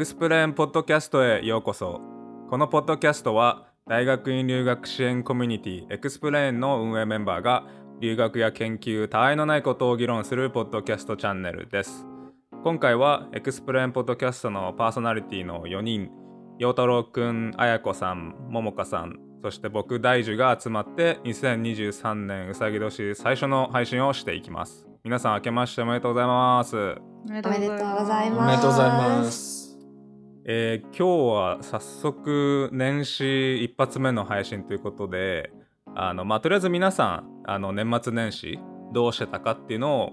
エクスプレーンポッドキャストへようこそこのポッドキャストは大学院留学支援コミュニティエクスプレーンの運営メンバーが留学や研究他愛のないことを議論するポッドキャストチャンネルです今回はエクスプレーンポッドキャストのパーソナリティの4人陽太郎くん、あやこさん、ももかさん、そして僕大樹が集まって2023年うさぎ年最初の配信をしていきます皆さん明けましておめでとうございますおめでとうございます。おめでとうございます。えー今日は早速年始一発目の配信ということであのまあとりあえず皆さんあの年末年始どうしてたかっていうのを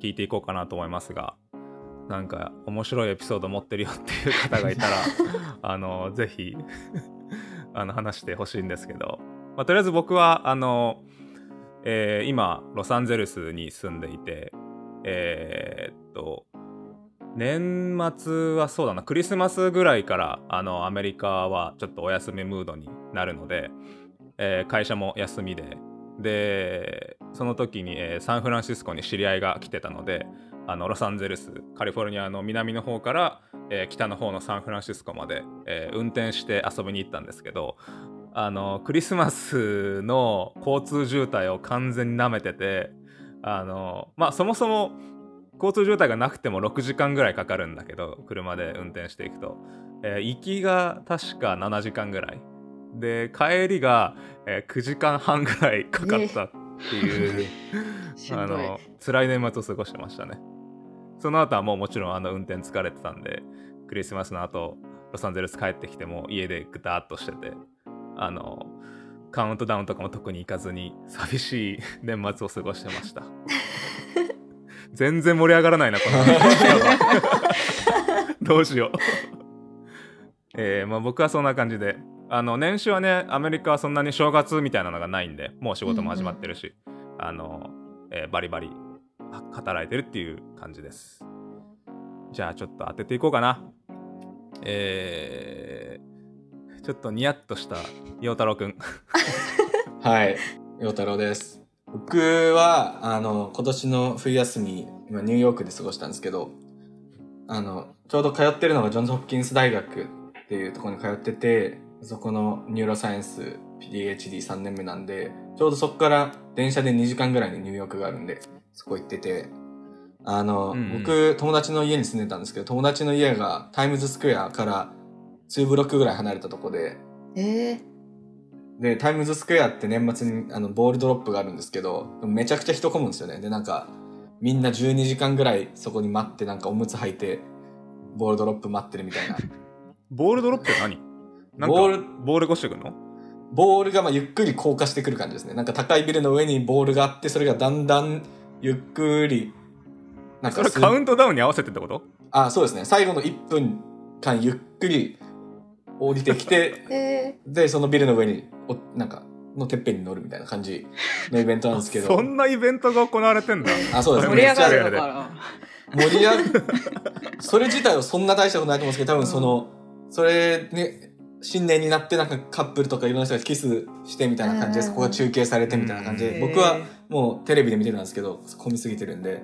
聞いていこうかなと思いますがなんか面白いエピソード持ってるよっていう方がいたら あのぜひ あの話してほしいんですけど、まあ、とりあえず僕はあの、えー今ロサンゼルスに住んでいてえーっと年末はそうだな。クリスマスぐらいからあのアメリカはちょっとお休みムードになるので、えー会社も休みで。でその時に、えーサンフランシスコに知り合いが来てたのであのロサンゼルスカリフォルニアの南の方から、えー北の方のサンフランシスコまで、えー運転して遊びに行ったんですけどあのクリスマスの交通渋滞を完全に舐めててあのまあそもそも交通渋滞がなくても6時間ぐらいかかるんだけど車で運転していくと、えー行きが確か7時間ぐらい。で帰りが、えー9時間半ぐらいかかったっていう、あの辛い年末を過ごしてましたね。その後はもうもちろんあの運転疲れてたんでクリスマスの後ロサンゼルス帰ってきても家でぐたっとしててあのカウントダウンとかも特に行かずに寂しい年末を過ごしてました 全然盛り上がらないなこの。どうしよう。えーまあ、僕はそんな感じで。あの年始はねアメリカはそんなに正月みたいなのがないんでもう仕事も始まってるし、あのえーバリバリは働いてるっていう感じです。じゃあちょっと当てていこうかな。えー、ちょっとニヤッとした陽太郎くん。はい、陽太郎です。僕は、あの、今年の冬休み、今ニューヨークで過ごしたんですけど、あの、ちょうど通ってるのがジョンズ・ホプキンス大学っていうところに通ってて、そこのニューロサイエンス PhD3 年目なんで、ちょうどそこから電車で2時間ぐらいのニューヨークがあるんで、そこ行ってて、あの、うんうん。僕、友達の家に住んでたんですけど、友達の家がタイムズスクエアから2ブロックぐらい離れたとこで、えで、タイムズスクエアって年末にあの ball drop があるんですけど、めちゃくちゃ人混むんですよね。で、なんか、みんな12時間ぐらいそこに待って、なんかおむつ履いて、 ball drop 待ってるみたいな。ball drop って何？なんかボールボール越してくんの？ボールがまあゆっくり降下してくる感じですね。なんか高いビルの上にボールがあって、それがだんだんゆっくり、なんそれすカウントダウンに合わせてってこと？あ、そうですね。最後の1分間ゆっくり降りてきて、ー、えで、そのビルの上に、おなんか、のてっぺんに乗るみたいな感じのイベントなんですけど。そんなイベントが行われてんだ。あ、そうです。盛り上がるかな。盛り上がそれ自体はそんな大したことないと思うんですけど、多分その、それね、新年になってなんかカップルとかいろんな人がキスしてみたいな感じで、うん。そこが中継されてみたいな感じで、僕はもうテレビで見てたんですけど、混みすぎてるんで、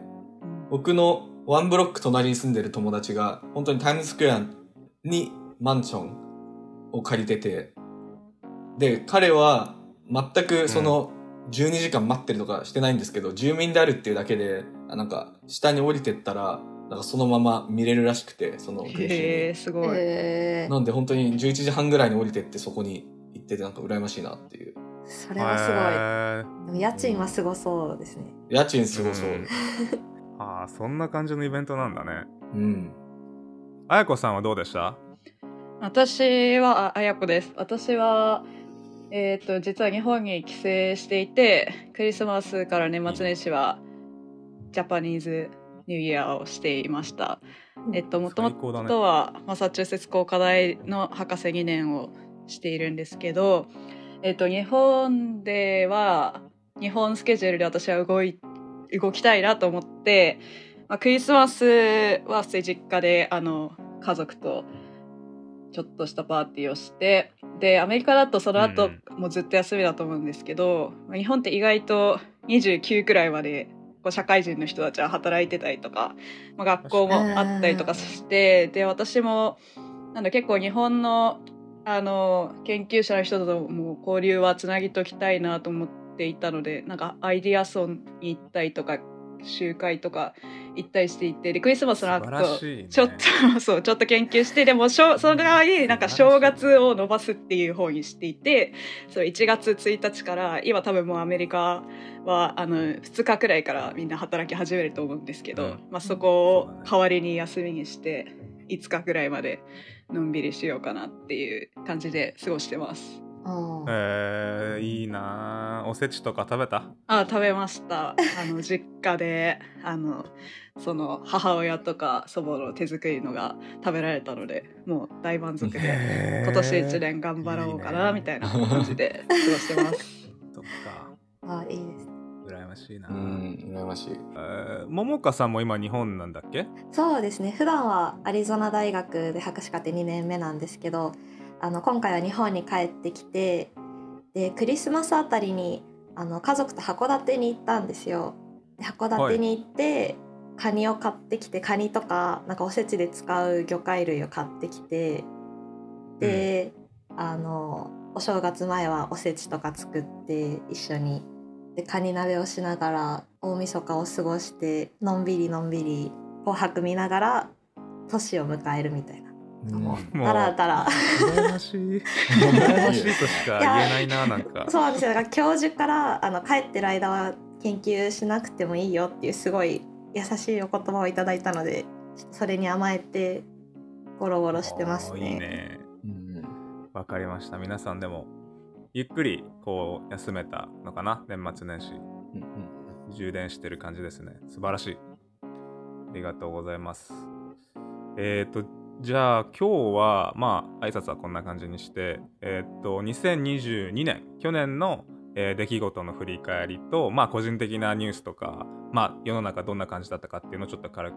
僕のワンブロック隣に住んでる友達が、本当にタイムズスクエアにマンションを借りてて、で、彼は全くその12時間待ってるとかしてないんですけど、住民であるっていうだけで、あなんか下に降りてったら、なんかそのまま見れるらしくて、その空へえすごい、えー、なんで本当に11時半ぐらいに降りてってそこに行っててなんか羨ましいなっていう。それはすごい。へでも家賃はすごそうですね。家賃すごそう。うんああそんな感じのイベントなんだねうん。あやこさんはどうでした？私はああやこです。私はえっ、と実は日本に帰省していてクリスマスから年末年始はジャパニーズニューイヤーをしていました。えっともともとはマサチューセッツ工科大の博士2年をしているんですけどえっと日本では日本スケジュールで私は動い動きたいなと思って、まあ、クリスマスは普通に実家であの家族とちょっとしたパーティーをしてでアメリカだとその後、うんもうずっと休みだと思うんですけど日本って意外と29くらいまでこう社会人の人たちは働いてたりとか、まあ、学校もあったりとかしてで私もなんだ結構日本のあの研究者の人とも交流はつなぎときたいなと思っていたのでなんかアイディアソンに行ったりとか集会とか行ったりしていてでクリスマスの後ね。ちょっと そうちょっと研究してでもしょその代わりなんか正月を伸ばすっていう方にしていてそう1月1日から今多分もうアメリカはあの2日くらいからみんな働き始めると思うんですけど、うん。まあ、そこを代わりに休みにして5日くらいまでのんびりしようかなっていう感じで過ごしてます。うん。えー、いいなあおせちとか食べた？あ食べました。あの実家であのその母親とか祖母の手作りのが食べられたのでもう大満足でへー。今年一年頑張ろうかないいね。みたいな感じで 過ごしてます。そっか。あいいです。羨ましいな、うん、羨ましい。えー、桃香さんも今日本なんだっけ？そうですね。普段はアリゾナ大学で博士課程2年目なんですけどあの今回は日本に帰ってきてでクリスマスあたりにあの家族と函館に行ったんですよ。で函館に行って、カニを買ってきてカニとかなんかおせちで使う魚介類を買ってきてで、あのお正月前はおせちとか作って一緒に。でカニ鍋をしながら大晦日を過ごしてのんびりのんびり紅白見ながら年を迎えるみたいな。うんもう。だらだら羨ましい。羨ましいとしか言えないななんか。そうなんですよ。だから教授からあの帰ってる間は研究しなくてもいいよっていうすごい優しいお言葉をいただいたのでそれに甘えてゴロゴロしてますね。いいね。うん。わかりました。皆さんでもゆっくりこう休めたのかな？年末年始。うん充電してる感じですね。素晴らしい。ありがとうございます。えっ、ー、とじゃあ今日はまあ挨拶はこんな感じにしてえっ、と2022年去年の、えー出来事の振り返りとまあ個人的なニュースとかまあ世の中どんな感じだったかっていうのをちょっと軽く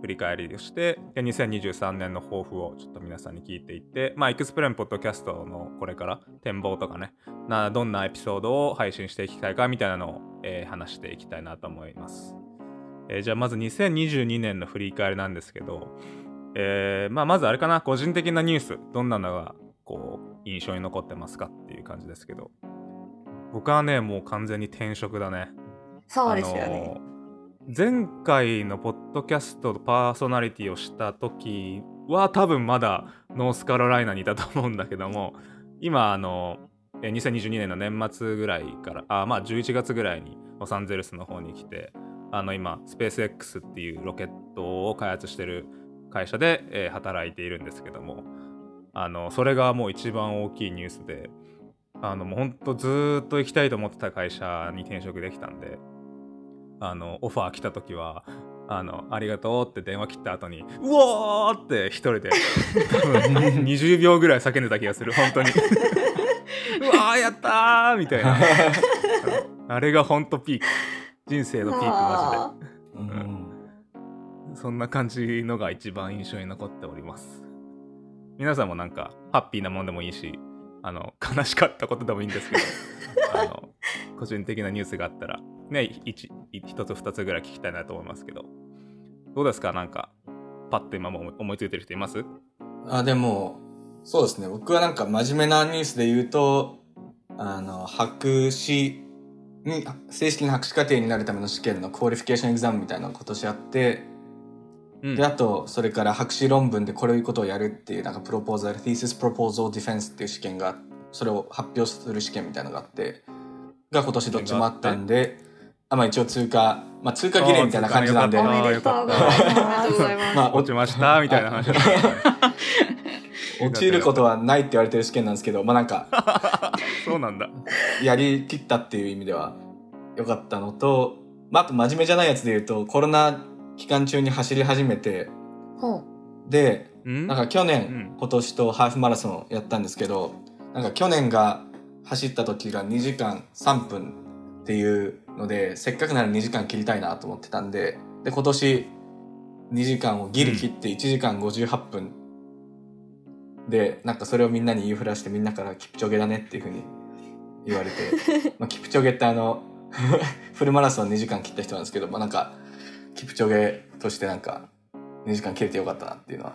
振り返りをしてで2023年の抱負をちょっと皆さんに聞いていってまあエクスプレンポッドキャストのこれから展望とかねなどんなエピソードを配信していきたいかみたいなのを、えー話していきたいなと思います、えーじゃあまず2022年の振り返りなんですけど、えーまあ、まずあれかな。個人的なニュース。どんなのがこう印象に残ってますかっていう感じですけど。僕はねもう完全に転職だね。そうですよね。前回のポッドキャストパーソナリティをした時は多分まだノースカロライナにいたと思うんだけども今あのえー2022年の年末ぐらいからあまあ11月ぐらいにロサンゼルスの方に来てあの今スペース X っていうロケットを開発してる会社で、えー働いているんですけどもあのそれがもう一番大きいニュースであのもうほんとずーっと行きたいと思ってた会社に転職できたんであのオファー来た時はあのありがとうって電話切った後にうおーって一人で多分20秒ぐらい叫んでた気がする本当に。うわーやったーみたいな。あれがほんとピーク。人生のピークマジで。あうんそんな感じのが一番印象に残っております。皆さんもなんかハッピーなもんでもいいし、あの悲しかったことでもいいんですけど、あの個人的なニュースがあったら、ね、一一つ二つぐらい聞きたいなと思いますけど、どうですか？なんか、パッと今も思いついてる人います？あ、でも、そうですね。僕はなんか真面目なニュースで言うと、あの、博士に、正式な博士課程になるための試験の qualification exam みたいなのが今年あって、うん。で、あと、それから博士論文でこれいうことをやるっていう、なんかプロポーザル、thesis proposal defense っていう試験が、それを発表する試験みたいなのがあって、が今年どっちもあったんで、あ、まあ一応通過、まあ通過儀礼みたいな感じなんで、ありがとうございます。まあ落ちましたみたいな話。落ちることはないって言われてる試験なんですけど、まあなんか、そうなんだ。やりきったっていう意味では良かったのと、まあ、あと真面目じゃないやつで言うと、コロナ期間中に走り始めて、ほで、うん？なんか去年、うん。今年とハーフマラソンやったんですけど、なんか去年が走った時が2時間3分っていうので、せっかくなら2時間切りたいなと思ってたんで、で、今年2時間をギリ切って1時間58分で、なんかそれをみんなに言いふらしてみんなからキプチョゲだねっていうふうに言われて、まあ、キプチョゲってあの、フルマラソン2時間切った人なんですけど、まあなんか、キプチョゲとしてなんか、2時間切れてよかったなっていうのは。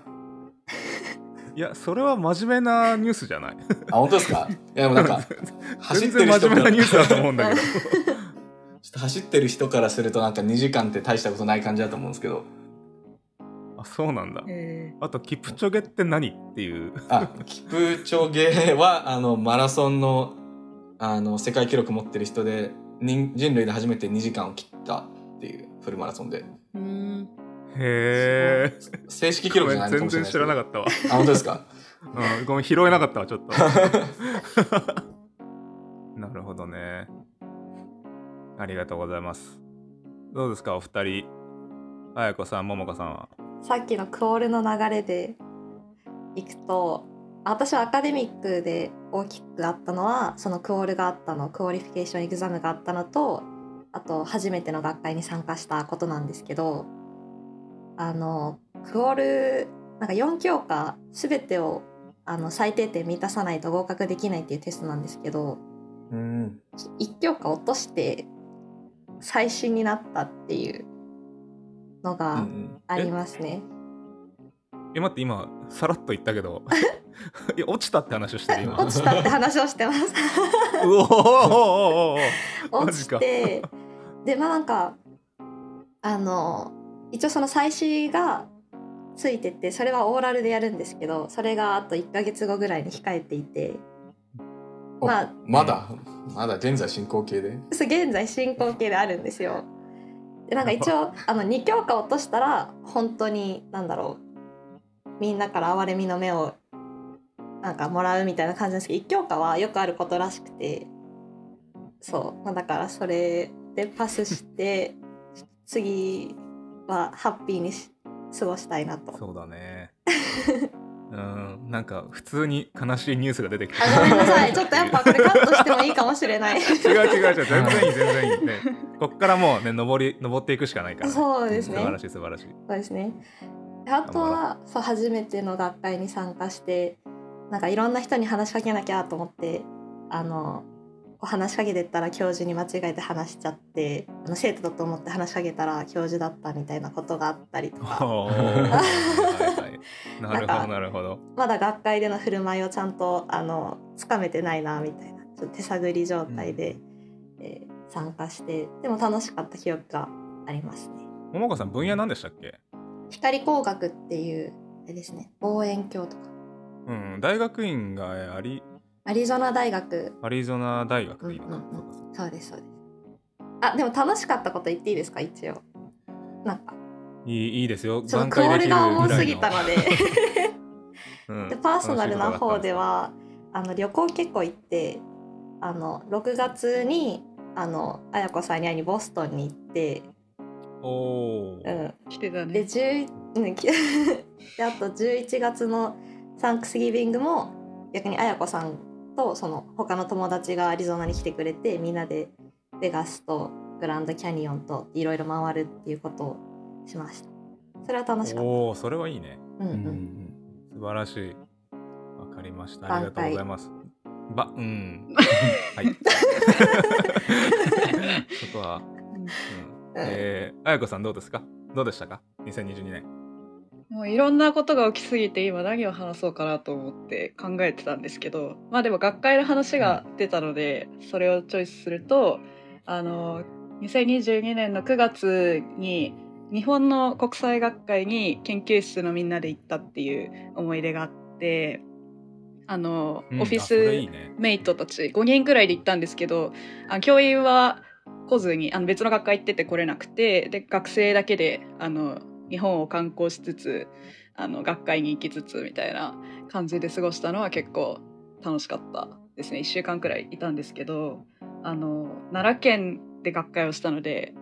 いやそれは真面目なニュースじゃない。あ、本当ですか？いや、でもなんか、走全ってる人から然真面目なニュースだと思うんだけど。ちょっと走ってる人からするとなんか2時間って大したことない感じだと思うんですけど、あそうなんだ。えあとキプチョゲって何？っていうあ、キプチョゲは、あの、マラソンの、あの、世界記録持ってる人で、人人類で初めて2時間を切ったっていうフルマラソンで。ーうん。へえ正式記録じゃない全然。知らなかったわ、あ、本当ですか？うん、ごめん拾えなかったわちょっと。なるほどね。ありがとうございます。どうですかお二人？あやこさんももかさんは？さっきの qual の流れでいくと私はアカデミックで大きくあったのはその qual があったの qualification exam があったのとあと初めての学会に参加したことなんですけどあの qual なんか4教科全てをあの最低点満たさないと合格できないっていうテストなんですけどうん。1教科落として最新になったっていうのうんうがんありますね。え待って今さらっと言ったけど いや落ちたって話をしてる今落ちたって話をしてます。落ちてでまあなんかあの一応その祭祀がついててそれはオーラルでやるんですけどそれがあと1ヶ月後ぐらいに控えていておまあまだ、まだ現在進行形で？それ現在進行形であるんですよ。でなんか一応あの2教科落としたら本当になんだろうみんなから憐れみの目をなんかもらうみたいな感じなんですけど1教科はよくあることらしくてそう、まあ、だからそれでパスして次はハッピーにし過ごしたいなと。そうだね。うんなんか普通に悲しいニュースが出てきた。あごめんなさい。ちょっとやっぱこれカットしてもいいかもしれない。違う違う違う。全然いい全然いい。ね。こっからもうね登り登っていくしかないから、ね、そうですね。素晴らしい素晴らしい。そうですね。であとはそう初めての学会に参加してなんかいろんな人に話しかけなきゃと思ってあの話しかけてったら教授に間違えて話しちゃってあの生徒だと思って話しかけたら教授だったみたいなことがあったりとか。なるほどなるほど。まだ学会での振る舞いをちゃんとあのつかめてないなみたいなちょっと手探り状態で、えー参加してでも楽しかった記憶がありますね。桃子さん分野何でしたっけ？光工学っていうあれですね望遠鏡とか。うん大学院がアリアリゾナ大学。アリゾナ大学でいいのか、うんうんうん。そうですそうです。あでも楽しかったこと言っていいですか？一応。なんか。いいいいですよ。ちょっとクオールが重すぎたので。うん。でパーソナルな方ではあの旅行結構行ってあの6月にあの綾子さんに会いにボストンに行って、おおー、うん、来てたね。で10うんき であと11月のサンクスギビングも逆に綾子さんとその他の友達がアリゾナに来てくれてみんなでベガスとグランドキャニオンといろいろ回るっていうことをしました。それは楽しかった。おおそれはいいね。うんううんん素晴らしい。わかりました。ありがとうございます。ばうん。はい。そこは、うん。えー、あやこさんどうですか？どうでしたか？2022年もういろんなことが起きすぎて今何を話そうかなと思って考えてたんですけどまあでも学会の話が出たのでそれをチョイスするとあの2022年の9月に日本の国際学会に研究室のみんなで行ったっていう思い出があってあの、うんオフィスメイトたち5人くらいで行ったんですけどあ教員は来ずにあの別の学会行ってて来れなくてで学生だけであの日本を観光しつつあの学会に行きつつみたいな感じで過ごしたのは結構楽しかったですね。1週間くらいいたんですけどあの奈良県で学会をしたので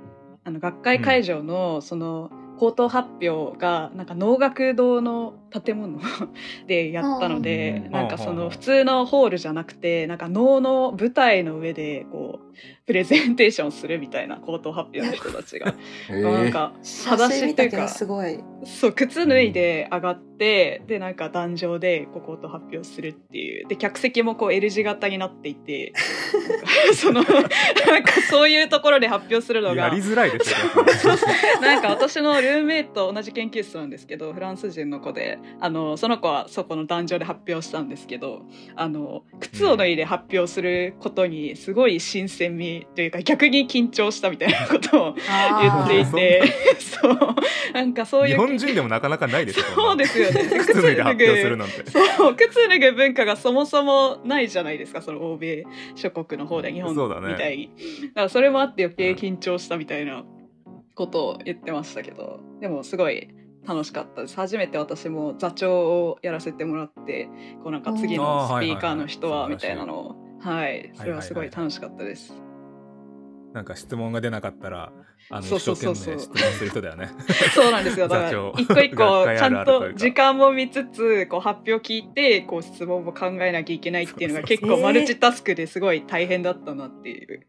あの学会会場のその口頭発表がなんか能楽堂の建物 でやったのでうんなんかその普通のホールじゃなくてなんか能の舞台の上でこうプレゼンテーションするみたいな口頭発表の人たちが。えなんか写真見たけどすごい。そう靴脱いで上がってでなんか壇上でこう口頭発表するっていう。で客席もこう L 字型になっていて。その なんかそういうところで発表するのが。やりづらいですよなんか私のルームメイト同じ研究室なんですけどフランス人の子であのその子はそこの壇上で発表したんですけどあの靴を脱いで発表することにすごい新鮮味というか逆に緊張したみたいなことを言っていて そう。なんかそういう日本人でもなかなかないですよそうですよね。靴脱いで発表するなんて。そう。靴脱ぐ文化がそもそもないじゃないですかその欧米諸国の方で日本そうだね。みたいに。だ,、からそれもあって余計緊張したみたいなことを言ってましたけどでもすごい楽しかったです。初めて私も座長をやらせてもらってこうなんか次のスピーカーの人はみたいなのを。はい。それはすごい楽しかったです。なんか質問が出なかったらあのそう一生そうそう。そう懸命質問する人だよね。そうなんですよ。だから一個一個ちゃんと時間も見つつこう発表聞いてこう質問も考えなきゃいけないっていうのが結構マルチタスクですごい大変だったなっていう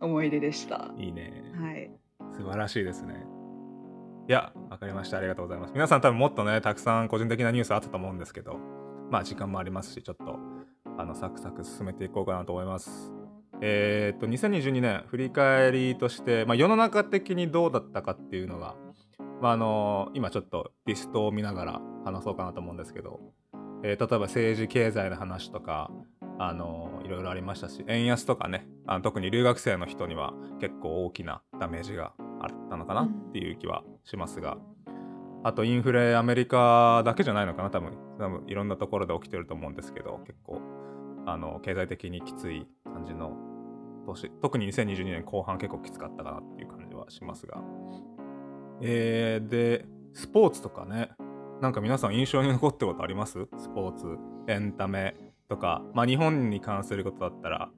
思い出でした。いいね。はい。素晴らしいですねいやわかりました。ありがとうございます。皆さん多分もっとねたくさん個人的なニュースあったと思うんですけどまあ時間もありますしちょっとあのサクサク進めていこうかなと思います。えーっと2022年振り返りとして、まあ、世の中的にどうだったかっていうのが、まあ、あの今ちょっとリストを見ながら話そうかなと思うんですけど、えー例えば政治経済の話とかあのいろいろありましたし円安とかねあの特に留学生の人には結構大きなダメージがあったのかなっていう気はしますが、あとインフレアメリカだけじゃないのかな？多分多分いろんなところで起きてると思うんですけど結構あの経済的にきつい感じの年特に2022年後半結構きつかったかなっていう感じはしますが。えー、でスポーツとかね。なんか皆さん印象に残ってることあります？スポーツエンタメとか。まあ日本に関することだったら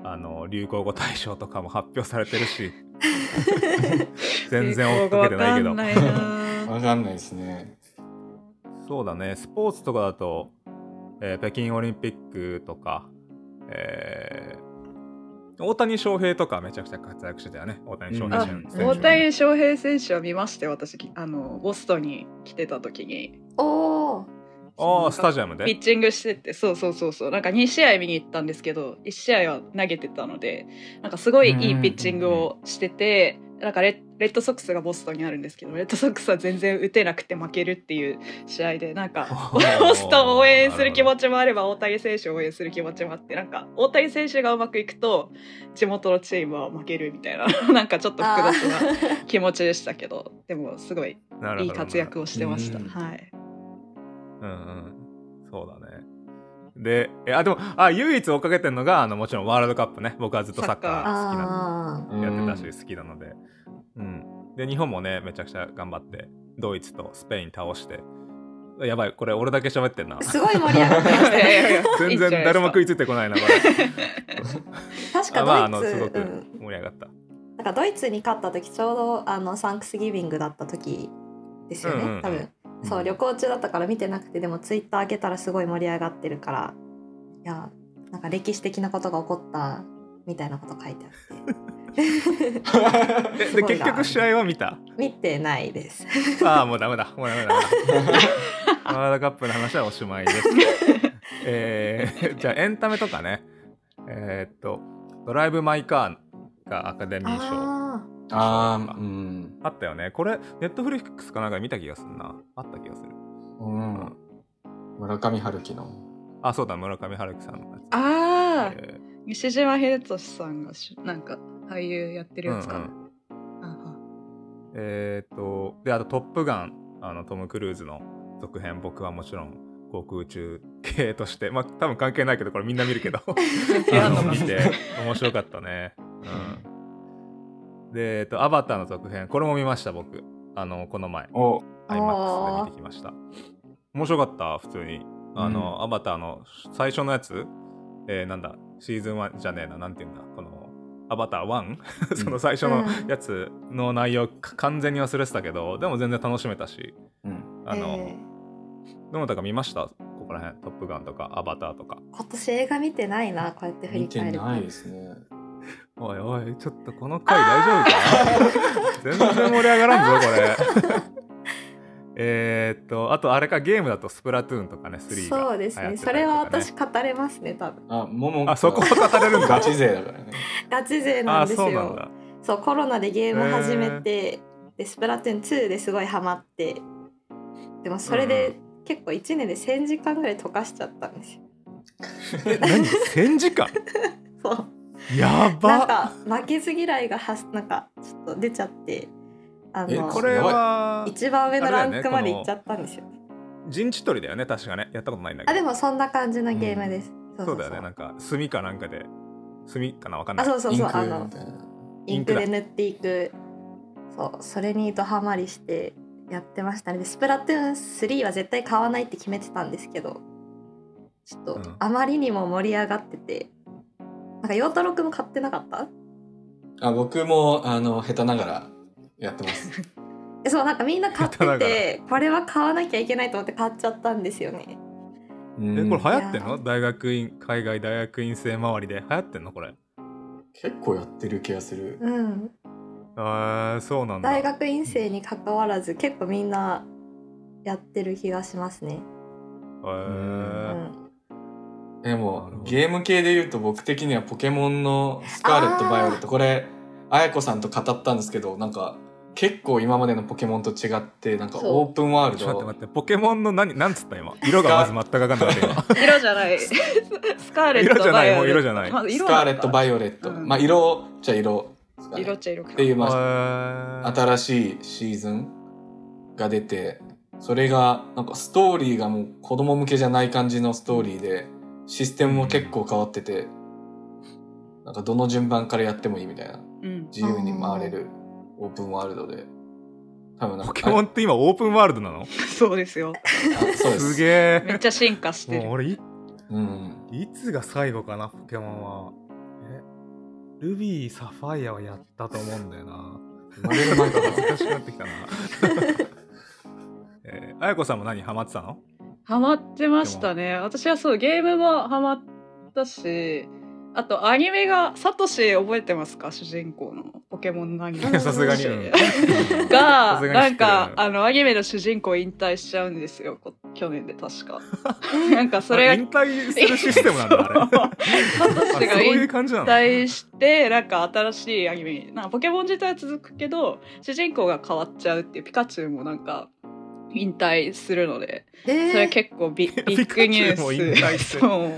あの流行語大賞とかも発表されてるし 全然追っかけてないけど。わかんないですね。そうだね、スポーツとかだと、えー北京オリンピックとか、えー大谷翔平とかめちゃくちゃ活躍してたよね、大谷翔平あ選手。大谷翔平選手は見ましたよ私あのボストンに来てた時に。おおああ、スタジアムで？ピッチングしててそうそうそうそう。なんか2試合見に行ったんですけど1試合は投げてたのでなんかすごいいいピッチングをしててなんかレレッドソックスがボストンにあるんですけどレッドソックスは全然打てなくて負けるっていう試合でなんか ボストンを応援する気持ちもあれば大谷選手を応援する気持ちもあってなんか大谷選手がうまくいくと地元のチームは負けるみたいな なんかちょっと複雑な気持ちでしたけどでもすごいいい活躍をしてました。うん。はいうんうん。そうだね。で、えあ、でも、あ、唯一追っかけてるのが、あの、もちろんワールドカップね。僕はずっとサッカー好きなあうんやってたし、好きなので。うん。で、日本もね、めちゃくちゃ頑張って、ドイツとスペイン倒して、やばい、これ俺だけ喋ってんなー。すごい盛り上がってましね 全然誰も食いついてこないな、これ。確かあまあ、あの、ドイツ、すごくうん、盛り上がった。なんかドイツに勝った時ちょうどあのサンクスギビングだった時ですよね、うんうんうん多分そう旅行中だったから見てなくてでもツイッター開けたらすごい盛り上がってるからいやなんか歴史的なことが起こったみたいなこと書いてあって えで、結局試合は見た？見てないですああ、もうダメだ。もうダメだ。ダメだワールドカップの話はおしまいです。えー、じゃあエンタメとかね。えーっと、ドライブ・マイ・カーがアカデミー賞あああ、うん。あったよね。これ、ネットフリックスかなんかで見た気がするな。あった気がする。うん。村上春樹の。あ、そうだ、村上春樹さんのやつ。ああ、え西島秀俊さんがしなんか俳優やってーるやつかな。うんうんあはえーっと、で、あと、トップガン、あのトム・クルーズの続編、僕はもちろん航空宇宙系として、まあ、多分関係ないけど、これみんな見るけど、係あの 見て面白かったね。うん。で、えっと、アバターの続編、これも見ました、僕。あの、この前、お。IMAX で見てきました。面白かった、普通に。あの、うん。アバターの最初のやつ、えーなんだ、シーズン1じゃねえな、なんていうんだ、この、アバター 1? その最初のやつの内容、か完全に忘れてたけど、でも全然楽しめたし、うん。あの、えどなたか見ました？ここら辺。トップガンとかアバターとか。今年映画見てないなこうやって振り見て返ると。ないですね。おいおいちょっとこの回大丈夫か？全然盛り上がらんぞこれ。えーっとあとあれかゲームだとスプラトゥーンとかね3がそうですね。それは私語れますね多分。あ、ももあそこを語れるんだ。ガチ勢だからね。ガチ勢なあんですよ。そうなんだ。そうコロナでゲーム始めて、でスプラトゥーン2ですごいハマってでもそれうんで結構1年で1,000時間ぐらい溶かしちゃったんですよ。え何？1000時間？そうやなんばか負けず嫌いがはなんかちょっと出ちゃってあえのこれは一番上のランクまで行っちゃったんですよ。陣地取りだよね確かね。やったことないんだけど。あでもそんな感じのゲームです。そうだよねなんか炭かなんかで炭かなわかんない。あそうそうそうあの。インクで塗っていく。そうそれにドハマりしてやってましたね。でスプラトゥーン3は絶対買わないって決めてたんですけどちょっとうん。あまりにも盛り上がってて、なんか陽太郎くんも買ってなかった？あ、僕も、あの、下手ながらやってます。えそうなんかみんな買っててこれは買わなきゃいけないと思って買っちゃったんですよね。うん。えこれ流行ってんの？大学院海外大学院生周りで流行ってんのこれ。結構やってる気がする。うん。あーそうなんだ。大学院生に関わらず結構みんなやってる気がしますね、へうー。ん、でもゲーム系で言うと僕的にはポケモンのスカーレット・バイオレット。これ綾子さんと語ったんですけどなんか結構今までのポケモンと違ってなんかオープンワールちょっとド待ってポケモンの何なんつった今？色がまず全く分かんなかった今。色じゃない。スカーレット色じゃないバイオレット。もう色じゃない。まずス色なんだカーレット・バイオレット、うん。まあ色っちゃ色。色っちゃ色か。っていう、ま新しいシーズンが出てそれがなんかストーリーがもう子供向けじゃない感じのストーリーでシステムも結構変わっててなんかどの順番からやってもいいみたいな。うん。自由に回れるオープンワールドで。多分ポケモンって今オープンワールドなの？そうですよ。あそうです。すげえ。めっちゃ進化してる。もう俺いうん。いつが最後かなポケモンは。えルビーサファイアはやったと思うんだよな。生まれる前から。恥ずかしくなってきたな。えー、あやこさんも何ハマってたの？ハマってましたね。私はそうゲームもハマったしあとアニメがサトシ覚えてますか？主人公の。ポケモンのアニメ。さすがに。が なんかあのアニメの主人公引退しちゃうんですよ。こ去年で確か。なんかそれが引退するシステムなんだあれ。サトシがあそういう引退してなんか新しいアニメ。になんかポケモン自体は続くけど主人公が変わっちゃうっていうピカチュウもなんか引退するのでえー。それ結構ビ ビッグニュース。そう。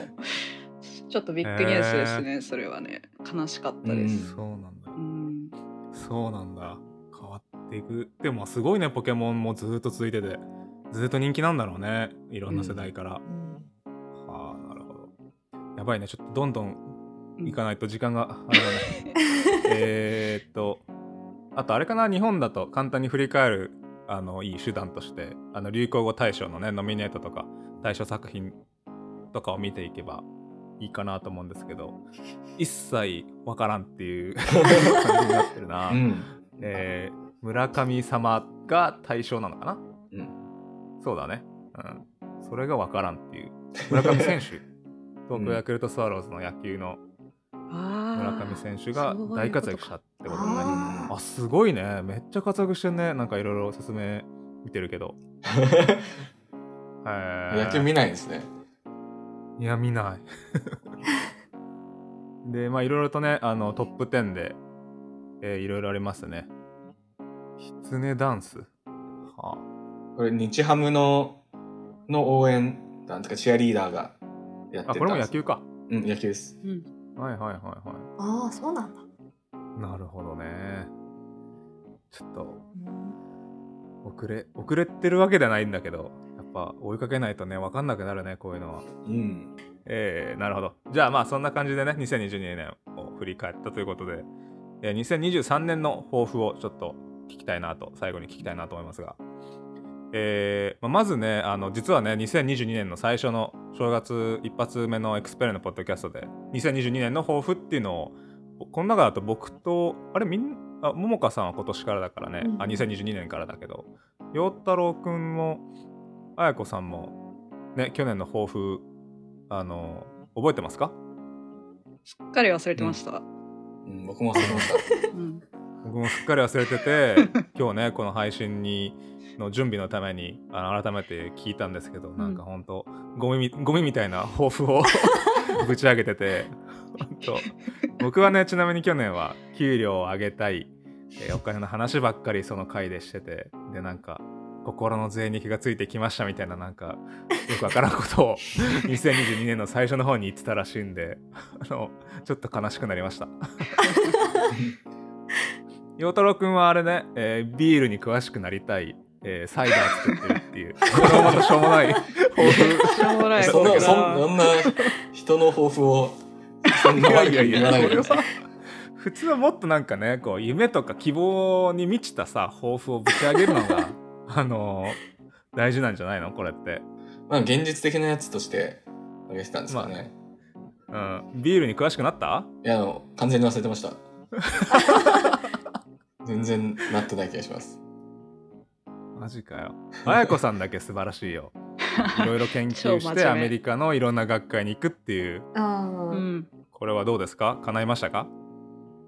ちょっとビッグニュースですね、それはね。悲しかったです、そうなんだ。うん。そうなんだ。変わっていく。でもすごいねポケモンもずっと続いてて。ずっと人気なんだろうね。いろんな世代から、うん。はあなるほど。やばいね。ちょっとどんどん行かないと時間が あれだね。えーっとあとあれかな？日本だと簡単に振り返るあのいい手段としてあの流行語大賞のねノミネートとか大賞作品とかを見ていけばいいかなと思うんですけど一切わからんっていう 感じになってるな、うんえー村上様が対象なのかな？うんそうだね。うん。それがわからんっていう。村上選手。東京ヤクルトスワローズの野球の村村上選手が大活躍したってことね。ああ、すごいね。めっちゃ活躍してんね。なんかいろいろ説明見てるけど。えー野球見ないんですねいや、見ない。で、まあいろいろとね、あのトップ10で、えーいろいろありますね。キツネダンス。はあ。これ日ハムのの応援団とかチアリーダーがやってたあ、これも野球か。うん野球ですうんはいはいはいはい。ああそうなんだ、なるほどね。ちょっとうん遅れ遅れてるわけではないんだけどやっぱ追いかけないとね分かんなくなるねこういうのは。うんえー、なるほど。じゃあまあそんな感じでね2022年を振り返ったということで、えー2023年の抱負をちょっと聞きたいなと最後に聞きたいなと思いますが。えーまあまずねあの実はね2022年の最初の正月一発目のエクスペルのポッドキャストで2022年の抱負っていうのをこの中だと僕とあれみんあももかさんは今年からだからね、うんあ2022年からだけど。陽太郎くんもあやこさんもね去年の抱負あの覚えてますか？すっかり忘れてました。うん、僕も忘れてました。うん。僕もすっかり忘れてて 今日ねこの配信にの準備のためにあの改めて聞いたんですけど、なんかほんとゴミみゴミみたいな抱負を ぶち上げてて僕はねちなみに去年は給料を上げたい、えーお金の話ばっかりその回でしててでなんか心の税に気がついてきましたみたいななんかよくわからんことを 2022年の最初の方に言ってたらしいんであのちょっと悲しくなりました。陽太郎くんはあれね、えービールに詳しくなりたい、えーサイダー作ってるっていうこれはまたしょうもない抱負。しょうもないそんな、抱負そだんそんな人の抱負を、そんな悪く言わないでください。普通はもっとなんかねこう夢とか希望に満ちたさ抱負をぶち上げるのが あのー大事なんじゃないの？これって、まあ、現実的なやつとして、あげてたんですかね。うん、ビールに詳しくなった？いや、あの、完全に忘れてました。全然なってない気がします。マジかよ。あやこさんだけ 素晴らしいよ。いろいろ研究超真面目。してアメリカのいろんな学会に行くっていう。うんうんこれはどうですか？叶いましたか？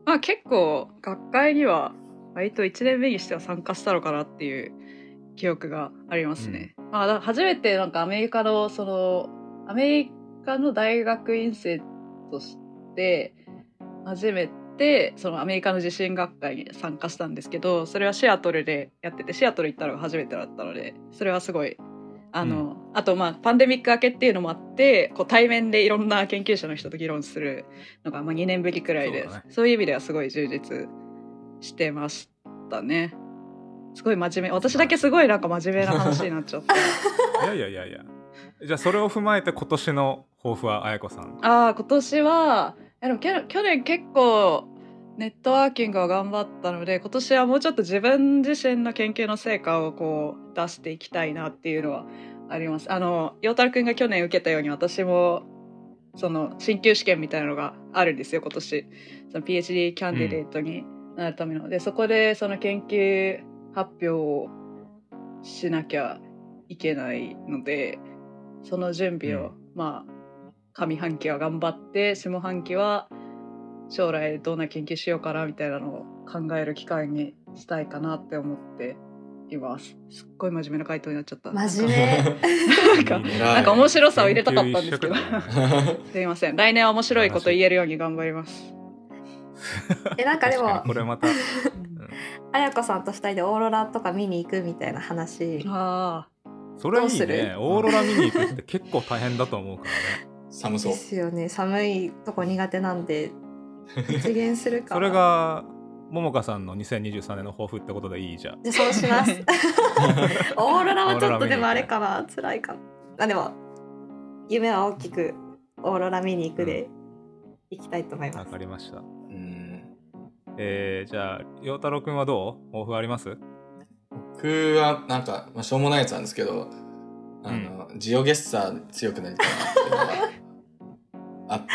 まあ結構学会には割と1年目にしては参加したのかなっていう記憶がありますね。まあだ初めてなんかアメリカのそのアメリカの大学院生として初めてそのアメリカの地震学会に参加したんですけどそれはシアトルでやっててシアトル行ったのが初めてだったのでそれはすごいあの、あとまあパンデミック明けっていうのもあってこう対面でいろんな研究者の人と議論するのがまあ2年ぶりくらいでそうだね。そういう意味ではすごい充実してましたね。すごい真面目。私だけすごいなんか真面目な話になっちゃった。いやいやいやいや。じゃあそれを踏まえて今年の抱負はあやこさん。ああ今年はでも去去年結構ネットワーキングを頑張ったので今年はもうちょっと自分自身の研究の成果をこう出していきたいなっていうのはあります。あの陽太郎くんが去年受けたように私もその進級試験みたいなのがあるんですよ今年。その PhD キャンディデートになるための、でそこでその研究発表をしなきゃいけないのでその準備を、うん。まあ上半期は頑張って下半期は将来どんな研究しようかなみたいなのを考える機会にしたいかなって思っていますすっごい真面目な回答になっちゃった。真面目。なんかなんか面白さを入れたかったんですけど。すいません。来年は面白いこと言えるように頑張ります。えなんかでもこれまた。あやこさんと二人でオーロラとか見に行くみたいな話。あそれはいいね。オーロラ見に行くって結構大変だと思うからね。寒そうで。すよね。寒いとこ苦手なんで 実現するか。なそれがももかさんの2023年の抱負ってことでいい？じゃんじゃあそうします。オーロラはちょっとでもあれかな。辛いかなあでも夢は大きくオーロラ見に行くで行きたいと思いまわすかりました。うん。えー、じゃあ陽太郎くんはどう？抱負あります？僕は、なんか、まあ、しょうもないやつなんですけど、あの、ジオゲッサー強くなりたいなっていうのが あ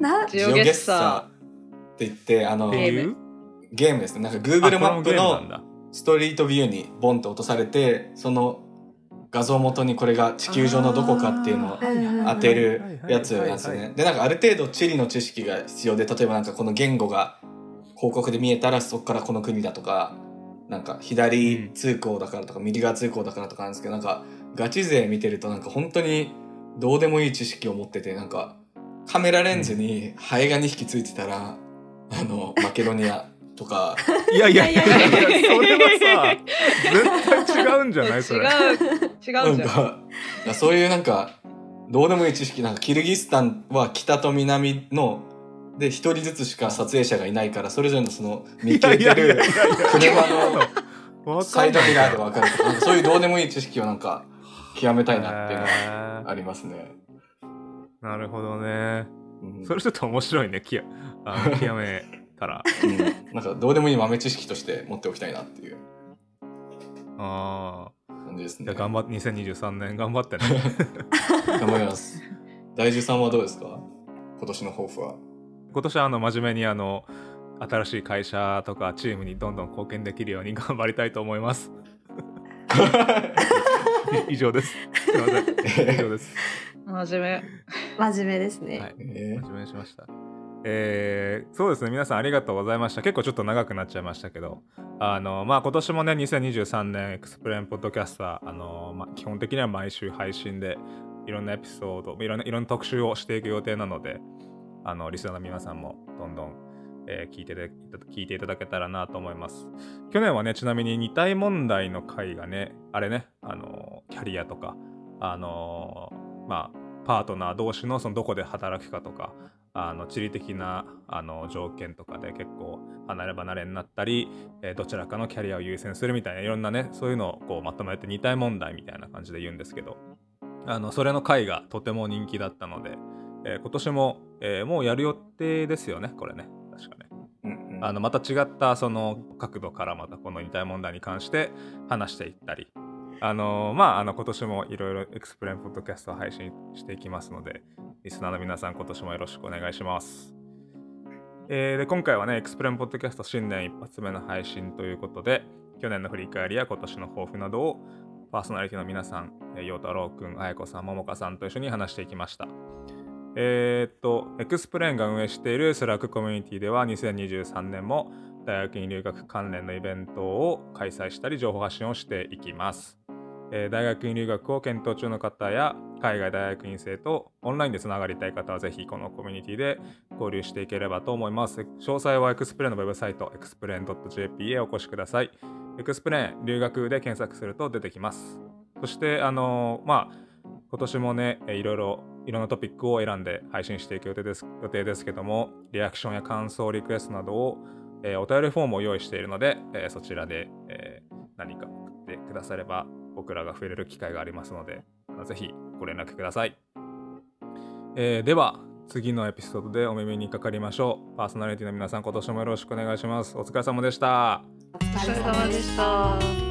何？なジオゲッサーって言って、あの、ゲームですね。なんかあ Google マップのだストリートビューにボンと落とされて、その画像元にこれが地球上のどこかっていうのをー当てるやつなんですよね。で、なんかある程度地理の知識が必要で、例えばなんかこの言語が広告で見えたらそこからこの国だとか、なんか左通行だからとか右側通行だからとかなんですけど、なんかガチ勢見てるとなんか本当にどうでもいい知識を持ってて、なんかカメラレンズにハエが2匹ついてたら、あの、マケドニアとか、いやいやいや。いやいやいや。いやそれはさ絶対違うんじゃないそれ。違う。違うじゃん。なんか、いやそういうなんか、どうでもいい知識、なんかキルギスタンは北と南の、で、一人ずつしか撮影者がいないから、それぞれのその見切れてる車ののサイドミラーでわかるとか、そういうどうでもいい知識をなんか、極めたいなっていうのがありますね。なるほどね。うん。それちょっと面白いねきやあの極めたらうんなんかどうでもいい豆知識として持っておきたいなっていうああ感じですね。じゃあ頑張って2023年頑張ってね 頑張ります。大樹さんはどうですか？今年の抱負は。今年はあの真面目にあの新しい会社とかチームにどんどん貢献できるように 頑張りたいと思います 以上です。すいません。以上です。真面目。真面目ですね。はい。え真面目にしました。えーそうですね。皆さんありがとうございました。結構ちょっと長くなっちゃいましたけど。あのまあ今年もね2023年エクスプレーンポッドキャスターあの、まあ、基本的には毎週配信でいろんなエピソードいろんないろんな特集をしていく予定なのであのリスナーの皆さんもどんどん、えー聞いて聞いていただけたらなと思います。去年はねちなみに二体問題の回がねあれねあのキャリアとかあのまあパートナー同士のそのどこで働くかとかあの地理的なあの条件とかで結構離れ離れになったり、えーどちらかのキャリアを優先するみたいないろんなねそういうのをこうまとめて二体問題みたいな感じで言うんですけどあのそれの回がとても人気だったので、えー今年も、えーもうやる予定ですよねこれね確かね。あのまた違ったその角度からまたこの二体問題に関して話していったりあのまああの今年もいろいろ XPLANE ポッドキャストを配信していきますのでリスナーの皆さん今年もよろしくお願いします。えーで今回はね XPLANE ポッドキャスト新年一発目の配信ということで去年の振り返りや今年の抱負などをパーソナリティの皆さん、えー陽太郎くん、あやこさん、ももかさんと一緒に話していきました。えーっと、 XPLANE が運営している Slack コミュニティでは2023年も大学院留学関連のイベントを開催したり情報発信をしていきます。えー大学院留学を検討中の方や海外大学院生とオンラインでつながりたい方はぜひこのコミュニティで交流していければと思います。詳細はエクスプレーンのウェブサイト explain.jp へお越しください。エクスプレーン留学で検索すると出てきます。そして、あのまあ、今年もね、いろいろいろんなトピックを選んで配信していく予定です予定ですけども、リアクションや感想、リクエストなどを、えーお便りフォームを用意しているので、えーそちらで、えー何か送ってくだされば僕らが触れる機会がありますので、ぜひご連絡ください。えーでは、次のエピソードでお耳にかかりましょう。パーソナリティの皆さん、今年もよろしくお願いします。お疲れ様でした。お疲れ様でした。